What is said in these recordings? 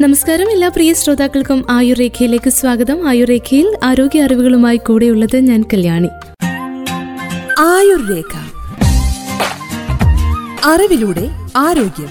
നമസ്കാരം എല്ലാ പ്രിയ ശ്രോതാക്കൾക്കും ആയുർരേഖയിലേക്ക് സ്വാഗതം. ആയുർരേഖയിൽ ആരോഗ്യ അറിവുകളുമായി കൂടെയുള്ളത് ഞാൻ കല്യാണി. ആയുർരേഖ. അറിവിലൂടെ ആരോഗ്യം.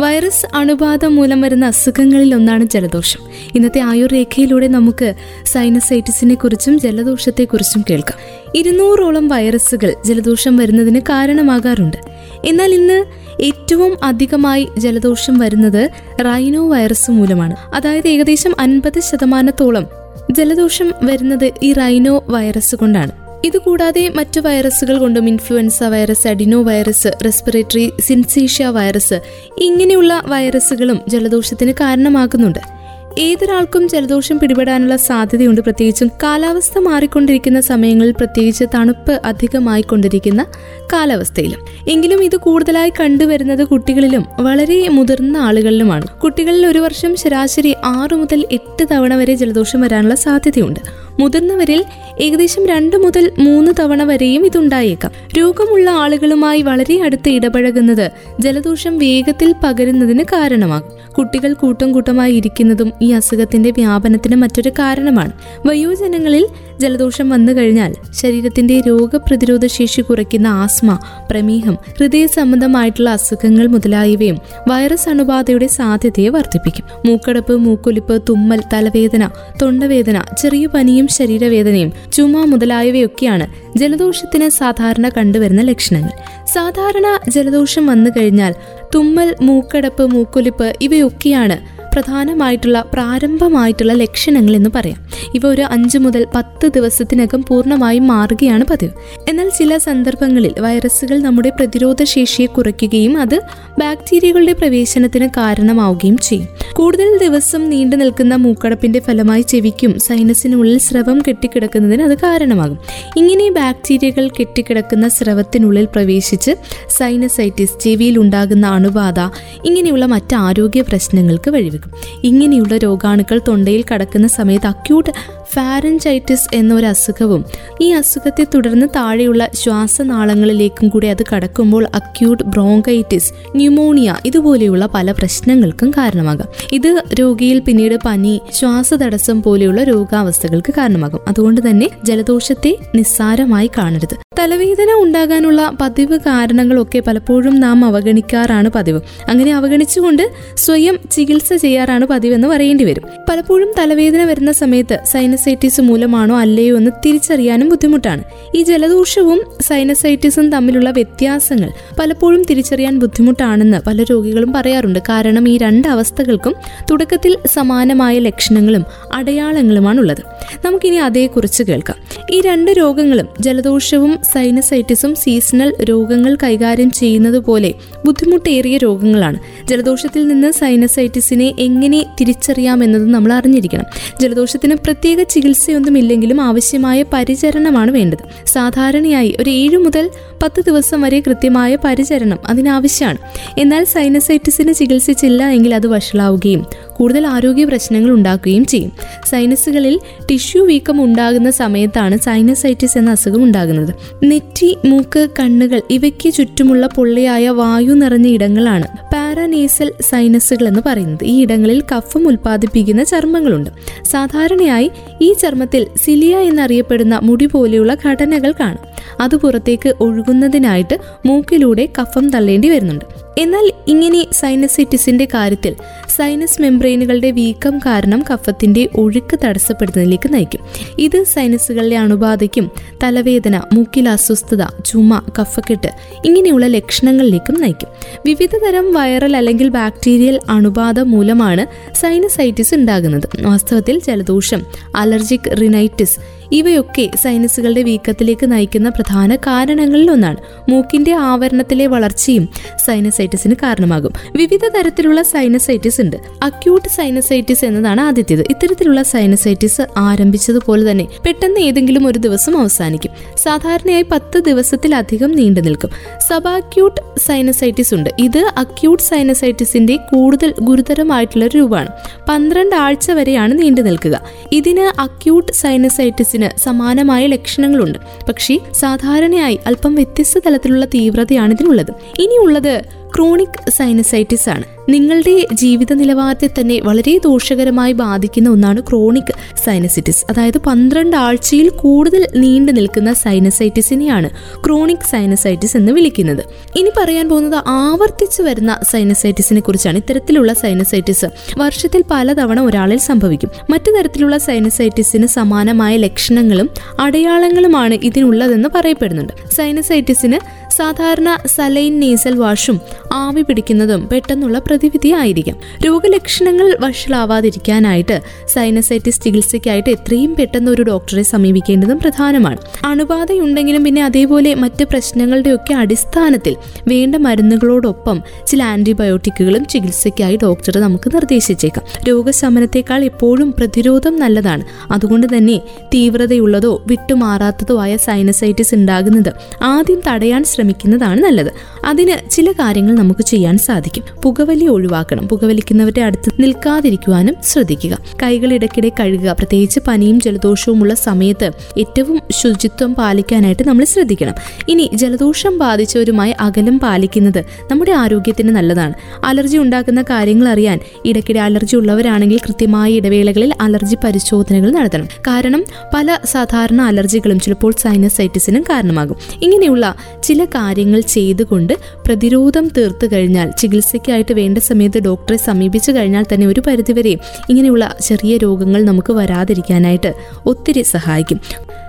വൈറസ് അണുബാധ മൂലം വരുന്ന അസുഖങ്ങളിൽ ഒന്നാണ് ജലദോഷം. ഇന്നത്തെ ആയുർരേഖയിലൂടെ നമുക്ക് സൈനസൈറ്റിസിനെ കുറിച്ചും ജലദോഷത്തെക്കുറിച്ചും കേൾക്കാം. ഇരുന്നൂറോളം വൈറസുകൾ ജലദോഷം വരുന്നതിന് കാരണമാകാറുണ്ട്. എന്നാൽ ഇന്ന് ഏറ്റവും അധികമായി ജലദോഷം വരുന്നത് റൈനോ വൈറസ് മൂലമാണ്. അതായത് ഏകദേശം അൻപത് ശതമാനത്തോളം ജലദോഷം വരുന്നത് ഈ റൈനോ വൈറസ് കൊണ്ടാണ്. ഇതുകൂടാതെ മറ്റു വൈറസുകൾ കൊണ്ടും influenza virus adenovirus respiratory syncytial virus ഇങ്ങനെയുള്ള വൈറസുകളും ജലദോഷത്തിന് കാരണമാകുന്നുണ്ട്. ഏതൊരാൾക്കും ജലദോഷം പിടിപെടാനുള്ള സാധ്യതയുണ്ട്. പ്രത്യേകിച്ചും കാലാവസ്ഥ മാറിക്കൊണ്ടിരിക്കുന്ന സമയങ്ങളിൽ പ്രത്യേകിച്ച് തണുപ്പ് അധികമായിക്കൊണ്ടിരിക്കുന്ന കാലാവസ്ഥയിലും. എങ്കിലും ഇത് കൂടുതലായി കണ്ടുവരുന്നത് കുട്ടികളിലും വളരെ മുതിർന്ന ആളുകളിലുമാണ്. കുട്ടികളിൽ ഒരു വർഷം ശരാശരി ആറു മുതൽ എട്ട് തവണ വരെ ജലദോഷം വരാനുള്ള സാധ്യതയുണ്ട്. മുതിർന്നവരിൽ ഏകദേശം രണ്ട് മുതൽ മൂന്ന് തവണ വരെയും ഇതുണ്ടായേക്കാം. രോഗമുള്ള ആളുകളുമായി വളരെ അടുത്ത് ഇടപഴകുന്നത് ജലദോഷം വേഗത്തിൽ പകരുന്നതിന് കാരണമാകും. കുട്ടികൾ കൂട്ടം കൂട്ടമായി ഇരിക്കുന്നതും ഈ അസുഖത്തിന്റെ വ്യാപനത്തിന് മറ്റൊരു കാരണമാണ്. വയോജനങ്ങളിൽ ജലദോഷം വന്നു കഴിഞ്ഞാൽ ശരീരത്തിന്റെ രോഗപ്രതിരോധ ശേഷി കുറയ്ക്കുന്ന ആസ്മ പ്രമേഹം ഹൃദയ സംബന്ധമായിട്ടുള്ള അസുഖങ്ങൾ മുതലായവയും വൈറസ് അണുബാധയുടെ സാധ്യതയെ വർദ്ധിപ്പിക്കും. മൂക്കടപ്പ് മൂക്കൊലിപ്പ് തുമ്മൽ തലവേദന തൊണ്ടവേദന ചെറിയ പനിയും ശരീരവേദനയും ചുമ മുതലായവയൊക്കെയാണ് ജലദോഷത്തിന് സാധാരണ കണ്ടുവരുന്ന ലക്ഷണങ്ങൾ. സാധാരണ ജലദോഷം വന്നു കഴിഞ്ഞാൽ തുമ്മൽ മൂക്കടപ്പ് മൂക്കൊലിപ്പ് ഇവയൊക്കെയാണ് പ്രധാനമായിട്ടുള്ള പ്രാരംഭമായിട്ടുള്ള ലക്ഷണങ്ങൾ എന്ന് പറയാം. ഇവ ഒരു അഞ്ചു മുതൽ പത്ത് ദിവസത്തിനകം പൂർണമായും മാറുകയാണ് പതിവ്. എന്നാൽ ചില സന്ദർഭങ്ങളിൽ വൈറസുകൾ നമ്മുടെ പ്രതിരോധ ശേഷിയെ കുറയ്ക്കുകയും അത് ബാക്ടീരിയകളുടെ പ്രവേശനത്തിന് കാരണമാവുകയും ചെയ്യും. കൂടുതൽ ദിവസം നീണ്ടു നിൽക്കുന്ന മൂക്കടപ്പിന്റെ ഫലമായി ചെവിക്കും സൈനസിനുള്ളിൽ സ്രവം കെട്ടിക്കിടക്കുന്നതിന് അത് കാരണമാകും. ഇങ്ങനെ ബാക്ടീരിയകൾ കെട്ടിക്കിടക്കുന്ന സ്രവത്തിനുള്ളിൽ പ്രവേശിച്ച് സൈനസൈറ്റിസ് ചെവിയിൽ ഉണ്ടാകുന്ന അണുബാധ ഇങ്ങനെയുള്ള മറ്റ് ആരോഗ്യ പ്രശ്നങ്ങൾക്ക് വഴിവെക്കും. ഇങ്ങനെയുള്ള രോഗാണുക്കൾ തൊണ്ടയിൽ കടക്കുന്ന സമയത്ത് അക്യൂട്ട് ഫാരൻചൈറ്റിസ് എന്നൊരു അസുഖവും ഈ അസുഖത്തെ തുടർന്ന് താഴെയുള്ള ശ്വാസനാളങ്ങളിലേക്കും കൂടി അത് കടക്കുമ്പോൾ അക്യൂട്ട് ബ്രോങ്കൈറ്റിസ് ന്യൂമോണിയ ഇതുപോലെയുള്ള പല പ്രശ്നങ്ങൾക്കും കാരണമാകാം. ഇത് രോഗിയിൽ പിന്നീട് പനി ശ്വാസതടസ്സം പോലെയുള്ള രോഗാവസ്ഥകൾക്ക് കാരണമാകും. അതുകൊണ്ട് തന്നെ ജലദോഷത്തെ നിസ്സാരമായി കാണരുത്. തലവേദന ഉണ്ടാകാനുള്ള പതിവ് കാരണങ്ങളൊക്കെ പലപ്പോഴും നാം അവഗണിക്കാറാണ് പതിവ്. അങ്ങനെ അവഗണിച്ചുകൊണ്ട് സ്വയം ചികിത്സ ചെയ്യാറാണ് പതിവെന്ന് പറയേണ്ടി വരും. പലപ്പോഴും തലവേദന വരുന്ന സമയത്ത് സൈനസൈറ്റിസ് മൂലമാണോ അല്ലയോ എന്ന് തിരിച്ചറിയാനും ബുദ്ധിമുട്ടാണ്. ഈ ജലദോഷവും സൈനസൈറ്റിസും തമ്മിലുള്ള വ്യത്യാസങ്ങൾ പലപ്പോഴും തിരിച്ചറിയാൻ ബുദ്ധിമുട്ടാണെന്ന് പല രോഗികളും പറയാറുണ്ട്. കാരണം ഈ രണ്ട് അവസ്ഥകൾക്കും തുടക്കത്തിൽ സമാനമായ ലക്ഷണങ്ങളും അടയാളങ്ങളുമാണുള്ളത്. നമുക്കിനി അതേക്കുറിച്ച് കേൾക്കാം. ഈ രണ്ട് രോഗങ്ങളും ജലദോഷവും സൈനസൈറ്റിസും സീസണൽ രോഗങ്ങൾ കൈകാര്യം ചെയ്യുന്നത് പോലെ ബുദ്ധിമുട്ടേറിയ രോഗങ്ങളാണ്. ജലദോഷത്തിൽ നിന്ന് സൈനസൈറ്റിസിനെ എങ്ങനെ തിരിച്ചറിയാം തിരിച്ചറിയാമെന്നത് നമ്മൾ അറിഞ്ഞിരിക്കണം. ജലദോഷത്തിന് പ്രത്യേക ചികിത്സയൊന്നുമില്ലെങ്കിലും ആവശ്യമായ പരിചരണമാണ് വേണ്ടത്. സാധാരണയായി ഒരു ഏഴു മുതൽ പത്ത് ദിവസം വരെ കൃത്യമായ പരിചരണം അതിനാവശ്യമാണ്. എന്നാൽ സൈനസൈറ്റിസിന് ചികിത്സിച്ചില്ല എങ്കിൽ അത് വഷളാവുകയും കൂടുതൽ ആരോഗ്യ പ്രശ്നങ്ങൾ ഉണ്ടാക്കുകയും ചെയ്യും. സൈനസുകളിൽ ടിഷ്യൂ വീക്കം ഉണ്ടാകുന്ന സമയത്താണ് സൈനസൈറ്റിസ് എന്ന അസുഖം ഉണ്ടാകുന്നത്. നെറ്റി മൂക്ക് കണ്ണുകൾ ഇവയ്ക്ക് ചുറ്റുമുള്ള പൊള്ളിയായ വായു നിറഞ്ഞ ഇടങ്ങളാണ്. പാരാനേസൽ സൈനസുകൾ എന്ന് പറയുന്നത്. ഈ ഇടങ്ങളിൽ കഫം ഉൽപ്പാദിപ്പിക്കുന്ന ചർമ്മങ്ങളുണ്ട്. സാധാരണയായി ഈ ചർമ്മത്തിൽ സിലിയ എന്നറിയപ്പെടുന്ന മുടി പോലെയുള്ള ഘടനകൾ കാണും. അത് പുറത്തേക്ക് ഒഴുകുന്നതിനായിട്ട് മൂക്കിലൂടെ കഫം തള്ളേണ്ടി വരുന്നുണ്ട്. എന്നാൽ ഇങ്ങനെ സൈനസൈറ്റിസിന്റെ കാര്യത്തിൽ സൈനസ് മെംബ്രെയിനുകളുടെ വീക്കം കാരണം കഫത്തിന്റെ ഒഴുക്ക് തടസ്സപ്പെടുന്നതിലേക്ക് നയിക്കും. ഇത് സൈനസുകളിലെ അണുബാധയ്ക്കും തലവേദന മൂക്കിൽ അസ്വസ്ഥത ചുമ കഫക്കെട്ട് ഇങ്ങനെയുള്ള ലക്ഷണങ്ങളിലേക്കും നയിക്കും. വിവിധ തരം വൈറൽ അല്ലെങ്കിൽ ബാക്ടീരിയൽ അണുബാധ മൂലമാണ് സൈനസൈറ്റിസ് ഉണ്ടാകുന്നത്. വാസ്തവത്തിൽ ജലദോഷം അലർജിക് റിനൈറ്റിസ് ഇവയൊക്കെ സൈനസുകളുടെ വീക്കത്തിലേക്ക് നയിക്കുന്ന പ്രധാന കാരണങ്ങളിൽ ഒന്നാണ് മൂക്കിന്റെ ആവരണത്തിലെ വളർച്ചയും സൈനസൈറ്റിസിന് കാരണമാകും. വിവിധ തരത്തിലുള്ള സൈനസൈറ്റിസ് ഉണ്ട്. അക്യൂട്ട് സൈനസൈറ്റിസ് എന്നതാണ് ആദ്യത്തേത്. ഇത്തരത്തിലുള്ള സൈനസൈറ്റിസ് ആരംഭിച്ചതുപോലെ തന്നെ പെട്ടെന്ന് ഏതെങ്കിലും ഒരു ദിവസം അവസാനിക്കും. സാധാരണയായി പത്ത് ദിവസത്തിലധികം നീണ്ടു നിൽക്കും. സബാക്യൂട്ട് സൈനസൈറ്റിസ് ഉണ്ട്. ഇത് അക്യൂട്ട് സൈനസൈറ്റിസിന്റെ കൂടുതൽ ഗുരുതരമായിട്ടുള്ള രൂപമാണ്. പന്ത്രണ്ട് ആഴ്ച വരെയാണ് നീണ്ടു നിൽക്കുക. ഇതിന് അക്യൂട്ട് സൈനസൈറ്റിസിന് സമാനമായ ലക്ഷണങ്ങളുണ്ട്. പക്ഷേ സാധാരണയായി അല്പം വ്യത്യസ്ത തലത്തിലുള്ള തീവ്രതയാണ് ഇതിനുള്ളത് ഇനിയുള്ളത് ക്രോണിക് സൈനസൈറ്റിസ് ആണ്. നിങ്ങളുടെ ജീവിത നിലവാരത്തെ തന്നെ വളരെ ദോഷകരമായി ബാധിക്കുന്ന ഒന്നാണ് ക്രോണിക് സൈനസൈറ്റിസ് അതായത് പന്ത്രണ്ട് ആഴ്ചയിൽ കൂടുതൽ നീണ്ടു നിൽക്കുന്ന സൈനസൈറ്റിസിനെയാണ് ക്രോണിക് സൈനസൈറ്റിസ് എന്ന് വിളിക്കുന്നത്. ഇനി പറയാൻ പോകുന്നത് ആവർത്തിച്ചു വരുന്ന സൈനസൈറ്റിസിനെ കുറിച്ചാണ്. ഇത്തരത്തിലുള്ള സൈനസൈറ്റിസ് വർഷത്തിൽ പലതവണ ഒരാളിൽ സംഭവിക്കും. മറ്റു തരത്തിലുള്ള സൈനസൈറ്റിസിന് സമാനമായ ലക്ഷണങ്ങളും അടയാളങ്ങളുമാണ് ഇതിനുള്ളതെന്ന് പറയപ്പെടുന്നുണ്ട്. സൈനസൈറ്റിസിന് സാധാരണ സലൈൻ നേസൽ വാഷും ആവി പിടിക്കുന്നതും പെട്ടെന്നുള്ള പ്രതിവിധി ആയിരിക്കും രോഗലക്ഷണങ്ങൾ വഷളാവാതിരിക്കാനായിട്ട് സൈനസൈറ്റിസ് ചികിത്സയ്ക്കായിട്ട് എത്രയും പെട്ടെന്ന് ഒരു ഡോക്ടറെ സമീപിക്കേണ്ടതും പ്രധാനമാണ്. അണുബാധയുണ്ടെങ്കിലും പിന്നെ അതേപോലെ മറ്റ് പ്രശ്നങ്ങളുടെയൊക്കെ അടിസ്ഥാനത്തിൽ വേണ്ട മരുന്നുകളോടൊപ്പം ചില ആന്റിബയോട്ടിക്കുകളും ചികിത്സയ്ക്കായി ഡോക്ടർ നമുക്ക് നിർദ്ദേശിച്ചേക്കാം. രോഗശമനത്തെക്കാൾ എപ്പോഴും പ്രതിരോധം നല്ലതാണ്. അതുകൊണ്ട് തന്നെ തീവ്രതയുള്ളതോ വിട്ടുമാറാത്തതോ ആയ സൈനസൈറ്റിസ് ഉണ്ടാകുന്നത് ആദ്യം തടയാൻ ശ്രമിക്കുന്നതാണ് നല്ലത്. അതിന് ചില കാര്യങ്ങൾ നമുക്ക് ചെയ്യാൻ സാധിക്കും. പുകവലി ഒഴിവാക്കണം. പുകവലിക്കുന്നവരുടെ അടുത്ത് നിൽക്കാതിരിക്കുവാനും ശ്രദ്ധിക്കുക. കൈകൾ ഇടയ്ക്കിടെ കഴുകുക. പ്രത്യേകിച്ച് പനിയും ജലദോഷവും ഉള്ള സമയത്ത് ഏറ്റവും ശുചിത്വം പാലിക്കാനായിട്ട് നമ്മൾ ശ്രദ്ധിക്കണം. ഇനി ജലദോഷം ബാധിച്ചവരുമായി അകലം പാലിക്കുന്നത് നമ്മുടെ ആരോഗ്യത്തിന് നല്ലതാണ്. അലർജി ഉണ്ടാക്കുന്ന കാര്യങ്ങൾ അറിയാൻ ഇടയ്ക്കിടെ അലർജി ഉള്ളവരാണെങ്കിൽ കൃത്യമായ ഇടവേളകളിൽ അലർജി പരിശോധനകൾ നടത്തണം. കാരണം പല സാധാരണ അലർജികളും ചിലപ്പോൾ സൈനസൈറ്റിസിനും കാരണമാകും. ഇങ്ങനെയുള്ള ചില കാര്യങ്ങൾ ചെയ്തുകൊണ്ട് പ്രതിരോധം തീർത്തു കഴിഞ്ഞാൽ ചികിത്സയ്ക്കായിട്ട് വേണ്ട സമയത്ത് ഡോക്ടറെ സമീപിച്ചു കഴിഞ്ഞാൽ തന്നെ ഒരു പരിധിവരെ ഇങ്ങനെയുള്ള ചെറിയ രോഗങ്ങൾ നമുക്ക് വരാതിരിക്കാനായിട്ട് ഒത്തിരി സഹായിക്കും.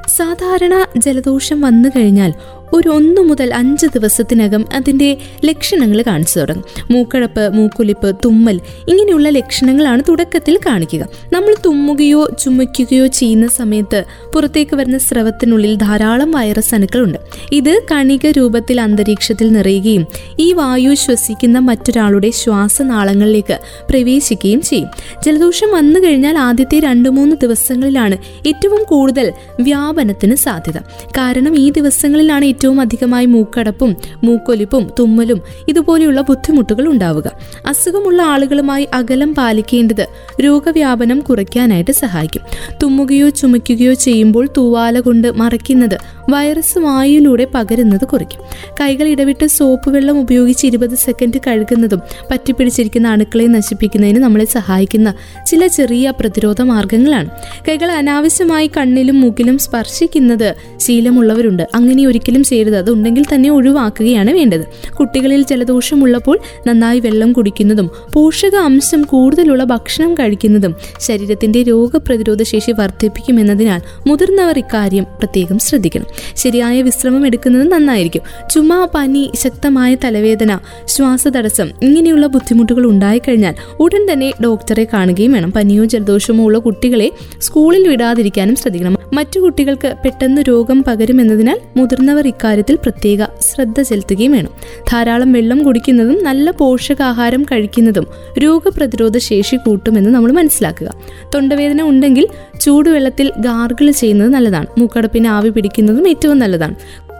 സാധാരണ ജലദോഷം വന്നു കഴിഞ്ഞാൽ ഒരു ഒന്നു മുതൽ അഞ്ച് ദിവസത്തിനകം അതിന്റെ ലക്ഷണങ്ങൾ കാണിച്ചു തുടങ്ങും. മൂക്കടപ്പ് മൂക്കൊലിപ്പ് തുമ്മൽ ഇങ്ങനെയുള്ള ലക്ഷണങ്ങളാണ് തുടക്കത്തിൽ കാണിക്കുക. നമ്മൾ തുമ്മുകയോ ചുമയ്ക്കുകയോ ചെയ്യുന്ന സമയത്ത് പുറത്തേക്ക് വരുന്ന സ്രവത്തിനുള്ളിൽ ധാരാളം വൈറസ് അണുക്കളുണ്ട്. ഇത് കണിക രൂപത്തിൽ അന്തരീക്ഷത്തിൽ നിറയുകയും ഈ വായു ശ്വസിക്കുന്ന മറ്റൊരാളുടെ ശ്വാസനാളങ്ങളിലേക്ക് പ്രവേശിക്കുകയും ചെയ്യും. ജലദോഷം വന്നു കഴിഞ്ഞാൽ ആദ്യത്തെ രണ്ട് മൂന്ന് ദിവസങ്ങളിലാണ് ഏറ്റവും കൂടുതൽ വ്യാപനത്തിന് സാധ്യത. കാരണം ഈ ദിവസങ്ങളിലാണ് ഏറ്റവും അധികമായി മൂക്കടപ്പും മൂക്കൊലിപ്പും തുമ്മലും ഇതുപോലെയുള്ള ബുദ്ധിമുട്ടുകൾ ഉണ്ടാവുക. അസുഖമുള്ള ആളുകളുമായി അകലം പാലിക്കേണ്ടത് രോഗവ്യാപനം കുറയ്ക്കാനായിട്ട് സഹായിക്കും. തുമ്മുകയോ ചുമയ്ക്കുകയോ ചെയ്യുമ്പോൾ തൂവാല കൊണ്ട് മറയ്ക്കുന്നത് വൈറസ് വായുവിലൂടെ പകരുന്നത് കുറയ്ക്കും. കൈകൾ ഇടവിട്ട് സോപ്പ് വെള്ളം ഉപയോഗിച്ച് ഇരുപത് സെക്കൻഡ് കഴുകുന്നതും പറ്റിപ്പിടിച്ചിരിക്കുന്ന അണുക്കളെ നശിപ്പിക്കുന്നതിന് നമ്മളെ സഹായിക്കുന്ന ചില ചെറിയ പ്രതിരോധ മാർഗങ്ങളാണ്. കൈകൾ അനാവശ്യമായി കണ്ണിലും മൂക്കിലും സ്പർശിക്കുന്നത് ശീലമുള്ളവരുണ്ട്. അങ്ങനെ ഒരിക്കലും ചെയ്യരുത്. അതുണ്ടെങ്കിൽ തന്നെ ഒഴിവാക്കുകയാണ് വേണ്ടത്. കുട്ടികളിൽ ജലദോഷമുള്ളപ്പോൾ നന്നായി വെള്ളം കുടിക്കുന്നതും പോഷക അംശം കൂടുതലുള്ള ഭക്ഷണം കഴിക്കുന്നതും ശരീരത്തിന്റെ രോഗപ്രതിരോധ ശേഷി വർദ്ധിപ്പിക്കുമെന്നതിനാൽ മുതിർന്നവർ ഇക്കാര്യം പ്രത്യേകം ശ്രദ്ധിക്കണം. ശരിയായ വിശ്രമം എടുക്കുന്നത് നന്നായിരിക്കും. ചുമ പനി ശക്തമായ തലവേദന ശ്വാസതടസ്സം ഇങ്ങനെയുള്ള ബുദ്ധിമുട്ടുകൾ ഉണ്ടായിക്കഴിഞ്ഞാൽ ഉടൻ തന്നെ ഡോക്ടറെ കാണുകയും വേണം. പനിയോ ജലദോഷമോ ഉള്ള കുട്ടികളെ സ്കൂളിൽ വിടാതിരിക്കാനും ശ്രദ്ധിക്കണം. മറ്റു കുട്ടികൾക്ക് പെട്ടെന്ന് രോഗം പകരുമെന്നതിനാൽ മുതിർന്നവർ ഇക്കാര്യത്തിൽ പ്രത്യേക ശ്രദ്ധ ചെലുത്തുകയും വേണം. ധാരാളം വെള്ളം കുടിക്കുന്നതും നല്ല പോഷകാഹാരം കഴിക്കുന്നതും രോഗപ്രതിരോധ ശേഷി കൂട്ടുമെന്ന് നമ്മൾ മനസ്സിലാക്കുക. തൊണ്ടവേദന ഉണ്ടെങ്കിൽ ചൂടുവെള്ളത്തിൽ ഗാർഗിൾ ചെയ്യുന്നത് നല്ലതാണ്. മൂക്കടപ്പിന് ആവി പിടിക്കുന്നതും ഏറ്റവും നല്ലതാണ്.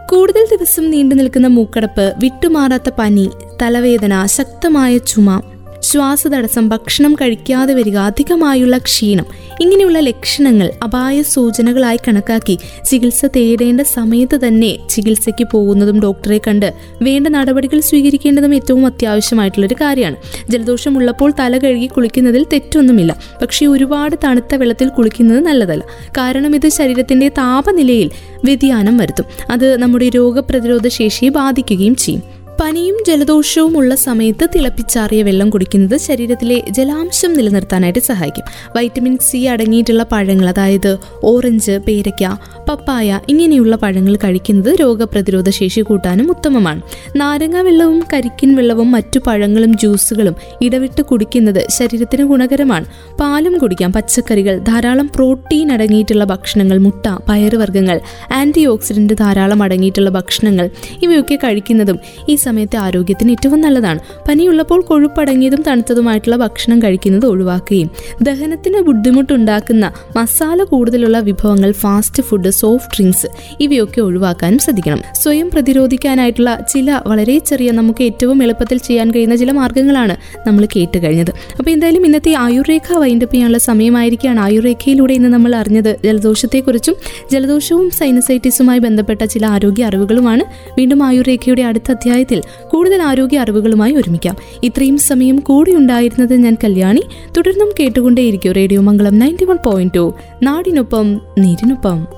കൂടുതൽ ദിവസം നീണ്ടു നിൽക്കുന്ന മൂക്കടപ്പ് വിട്ടുമാറാത്ത പനി തലവേദന ശക്തമായ ചുമ ശ്വാസതടസ്സം ഭക്ഷണം കഴിക്കാതെ വരിക അധികമായുള്ള ക്ഷീണം ഇങ്ങനെയുള്ള ലക്ഷണങ്ങൾ അപായ സൂചനകളായി കണക്കാക്കി ചികിത്സ തേടേണ്ട സമയത്ത് തന്നെ ചികിത്സയ്ക്ക് പോകുന്നതും ഡോക്ടറെ കണ്ട് വേണ്ട നടപടികൾ സ്വീകരിക്കേണ്ടതും ഏറ്റവും അത്യാവശ്യമായിട്ടുള്ളൊരു കാര്യമാണ്. ജലദോഷം ഉള്ളപ്പോൾ തല കഴുകി കുളിക്കുന്നതിൽ തെറ്റൊന്നുമില്ല. പക്ഷേ ഒരുപാട് തണുത്ത വെള്ളത്തിൽ കുളിക്കുന്നത് നല്ലതല്ല. കാരണം ഇത് ശരീരത്തിന്റെ താപനിലയിൽ വ്യതിയാനം വരുത്തും. അത് നമ്മുടെ രോഗപ്രതിരോധ ശേഷിയെ ബാധിക്കുകയും ചെയ്യും. പനിയും ജലദോഷവും ഉള്ള സമയത്ത് തിളപ്പിച്ചാറിയ വെള്ളം കുടിക്കുന്നത് ശരീരത്തിലെ ജലാംശം നിലനിർത്താനായിട്ട് സഹായിക്കും. വൈറ്റമിൻ സി അടങ്ങിയിട്ടുള്ള പഴങ്ങൾ അതായത് ഓറഞ്ച് പേരയ്ക്ക പപ്പായ ഇങ്ങനെയുള്ള പഴങ്ങൾ കഴിക്കുന്നത് രോഗപ്രതിരോധ ശേഷി കൂട്ടാനും ഉത്തമമാണ്. നാരങ്ങ വെള്ളവും കരിക്കിൻ വെള്ളവും മറ്റു പഴങ്ങളും ജ്യൂസുകളും ഇടവിട്ട് കുടിക്കുന്നത് ശരീരത്തിന് ഗുണകരമാണ്. പാലും കുടിക്കാം. പച്ചക്കറികൾ ധാരാളം പ്രോട്ടീൻ അടങ്ങിയിട്ടുള്ള ഭക്ഷണങ്ങൾ മുട്ട പയറുവർഗങ്ങൾ ആന്റി ഓക്സിഡന്റ് ധാരാളം അടങ്ങിയിട്ടുള്ള ഭക്ഷണങ്ങൾ ഇവയൊക്കെ കഴിക്കുന്നതും ഈ സമയത്തെ ആരോഗ്യത്തിന് ഏറ്റവും നല്ലതാണ്. പനിയുള്ളപ്പോൾ കൊഴുപ്പടങ്ങിയതും തണുത്തതുമായിട്ടുള്ള ഭക്ഷണം കഴിക്കുന്നത് ഒഴിവാക്കുകയും ദഹനത്തിന് ബുദ്ധിമുട്ടുണ്ടാക്കുന്ന മസാല കൂടുതലുള്ള വിഭവങ്ങൾ ഫാസ്റ്റ് ഫുഡ് സോഫ്റ്റ് ഡ്രിങ്ക്സ് ഇവയൊക്കെ ഒഴിവാക്കാനും ശ്രദ്ധിക്കണം. സ്വയം പ്രതിരോധിക്കാനായിട്ടുള്ള ചില വളരെ ചെറിയ നമുക്ക് ഏറ്റവും എളുപ്പത്തിൽ ചെയ്യാൻ കഴിയുന്ന ചില മാർഗങ്ങളാണ് നമ്മൾ കേട്ട് കഴിഞ്ഞത് അപ്പോൾ എന്തായാലും ഇന്നത്തെ ആയുർരേഖ വൈൻഡപ്പ് ചെയ്യാനുള്ള സമയമായിരിക്കുകയാണ്. ആയുർരേഖയിലൂടെ ഇന്ന് നമ്മൾ അറിഞ്ഞത് ജലദോഷത്തെക്കുറിച്ചും ജലദോഷവും സൈനസൈറ്റിസുമായി ബന്ധപ്പെട്ട ചില ആരോഗ്യ അറിവുകളുമാണ്. വീണ്ടും ആയുർരേഖയുടെ അടുത്ത അധ്യായത്തിൽ മണിക്കൂറിൽ കൂടുതൽ ആരോഗ്യ അറിവുകളുമായി ഒരുമിക്കാം. ഇത്രയും സമയം കൂടി ഉണ്ടായിരുന്നത് ഞാൻ കല്യാണി. തുടർന്നും കേട്ടുകൊണ്ടേയിരിക്കും radio Mangalam ninety one point two. നാടിനൊപ്പം നീരിനൊപ്പം.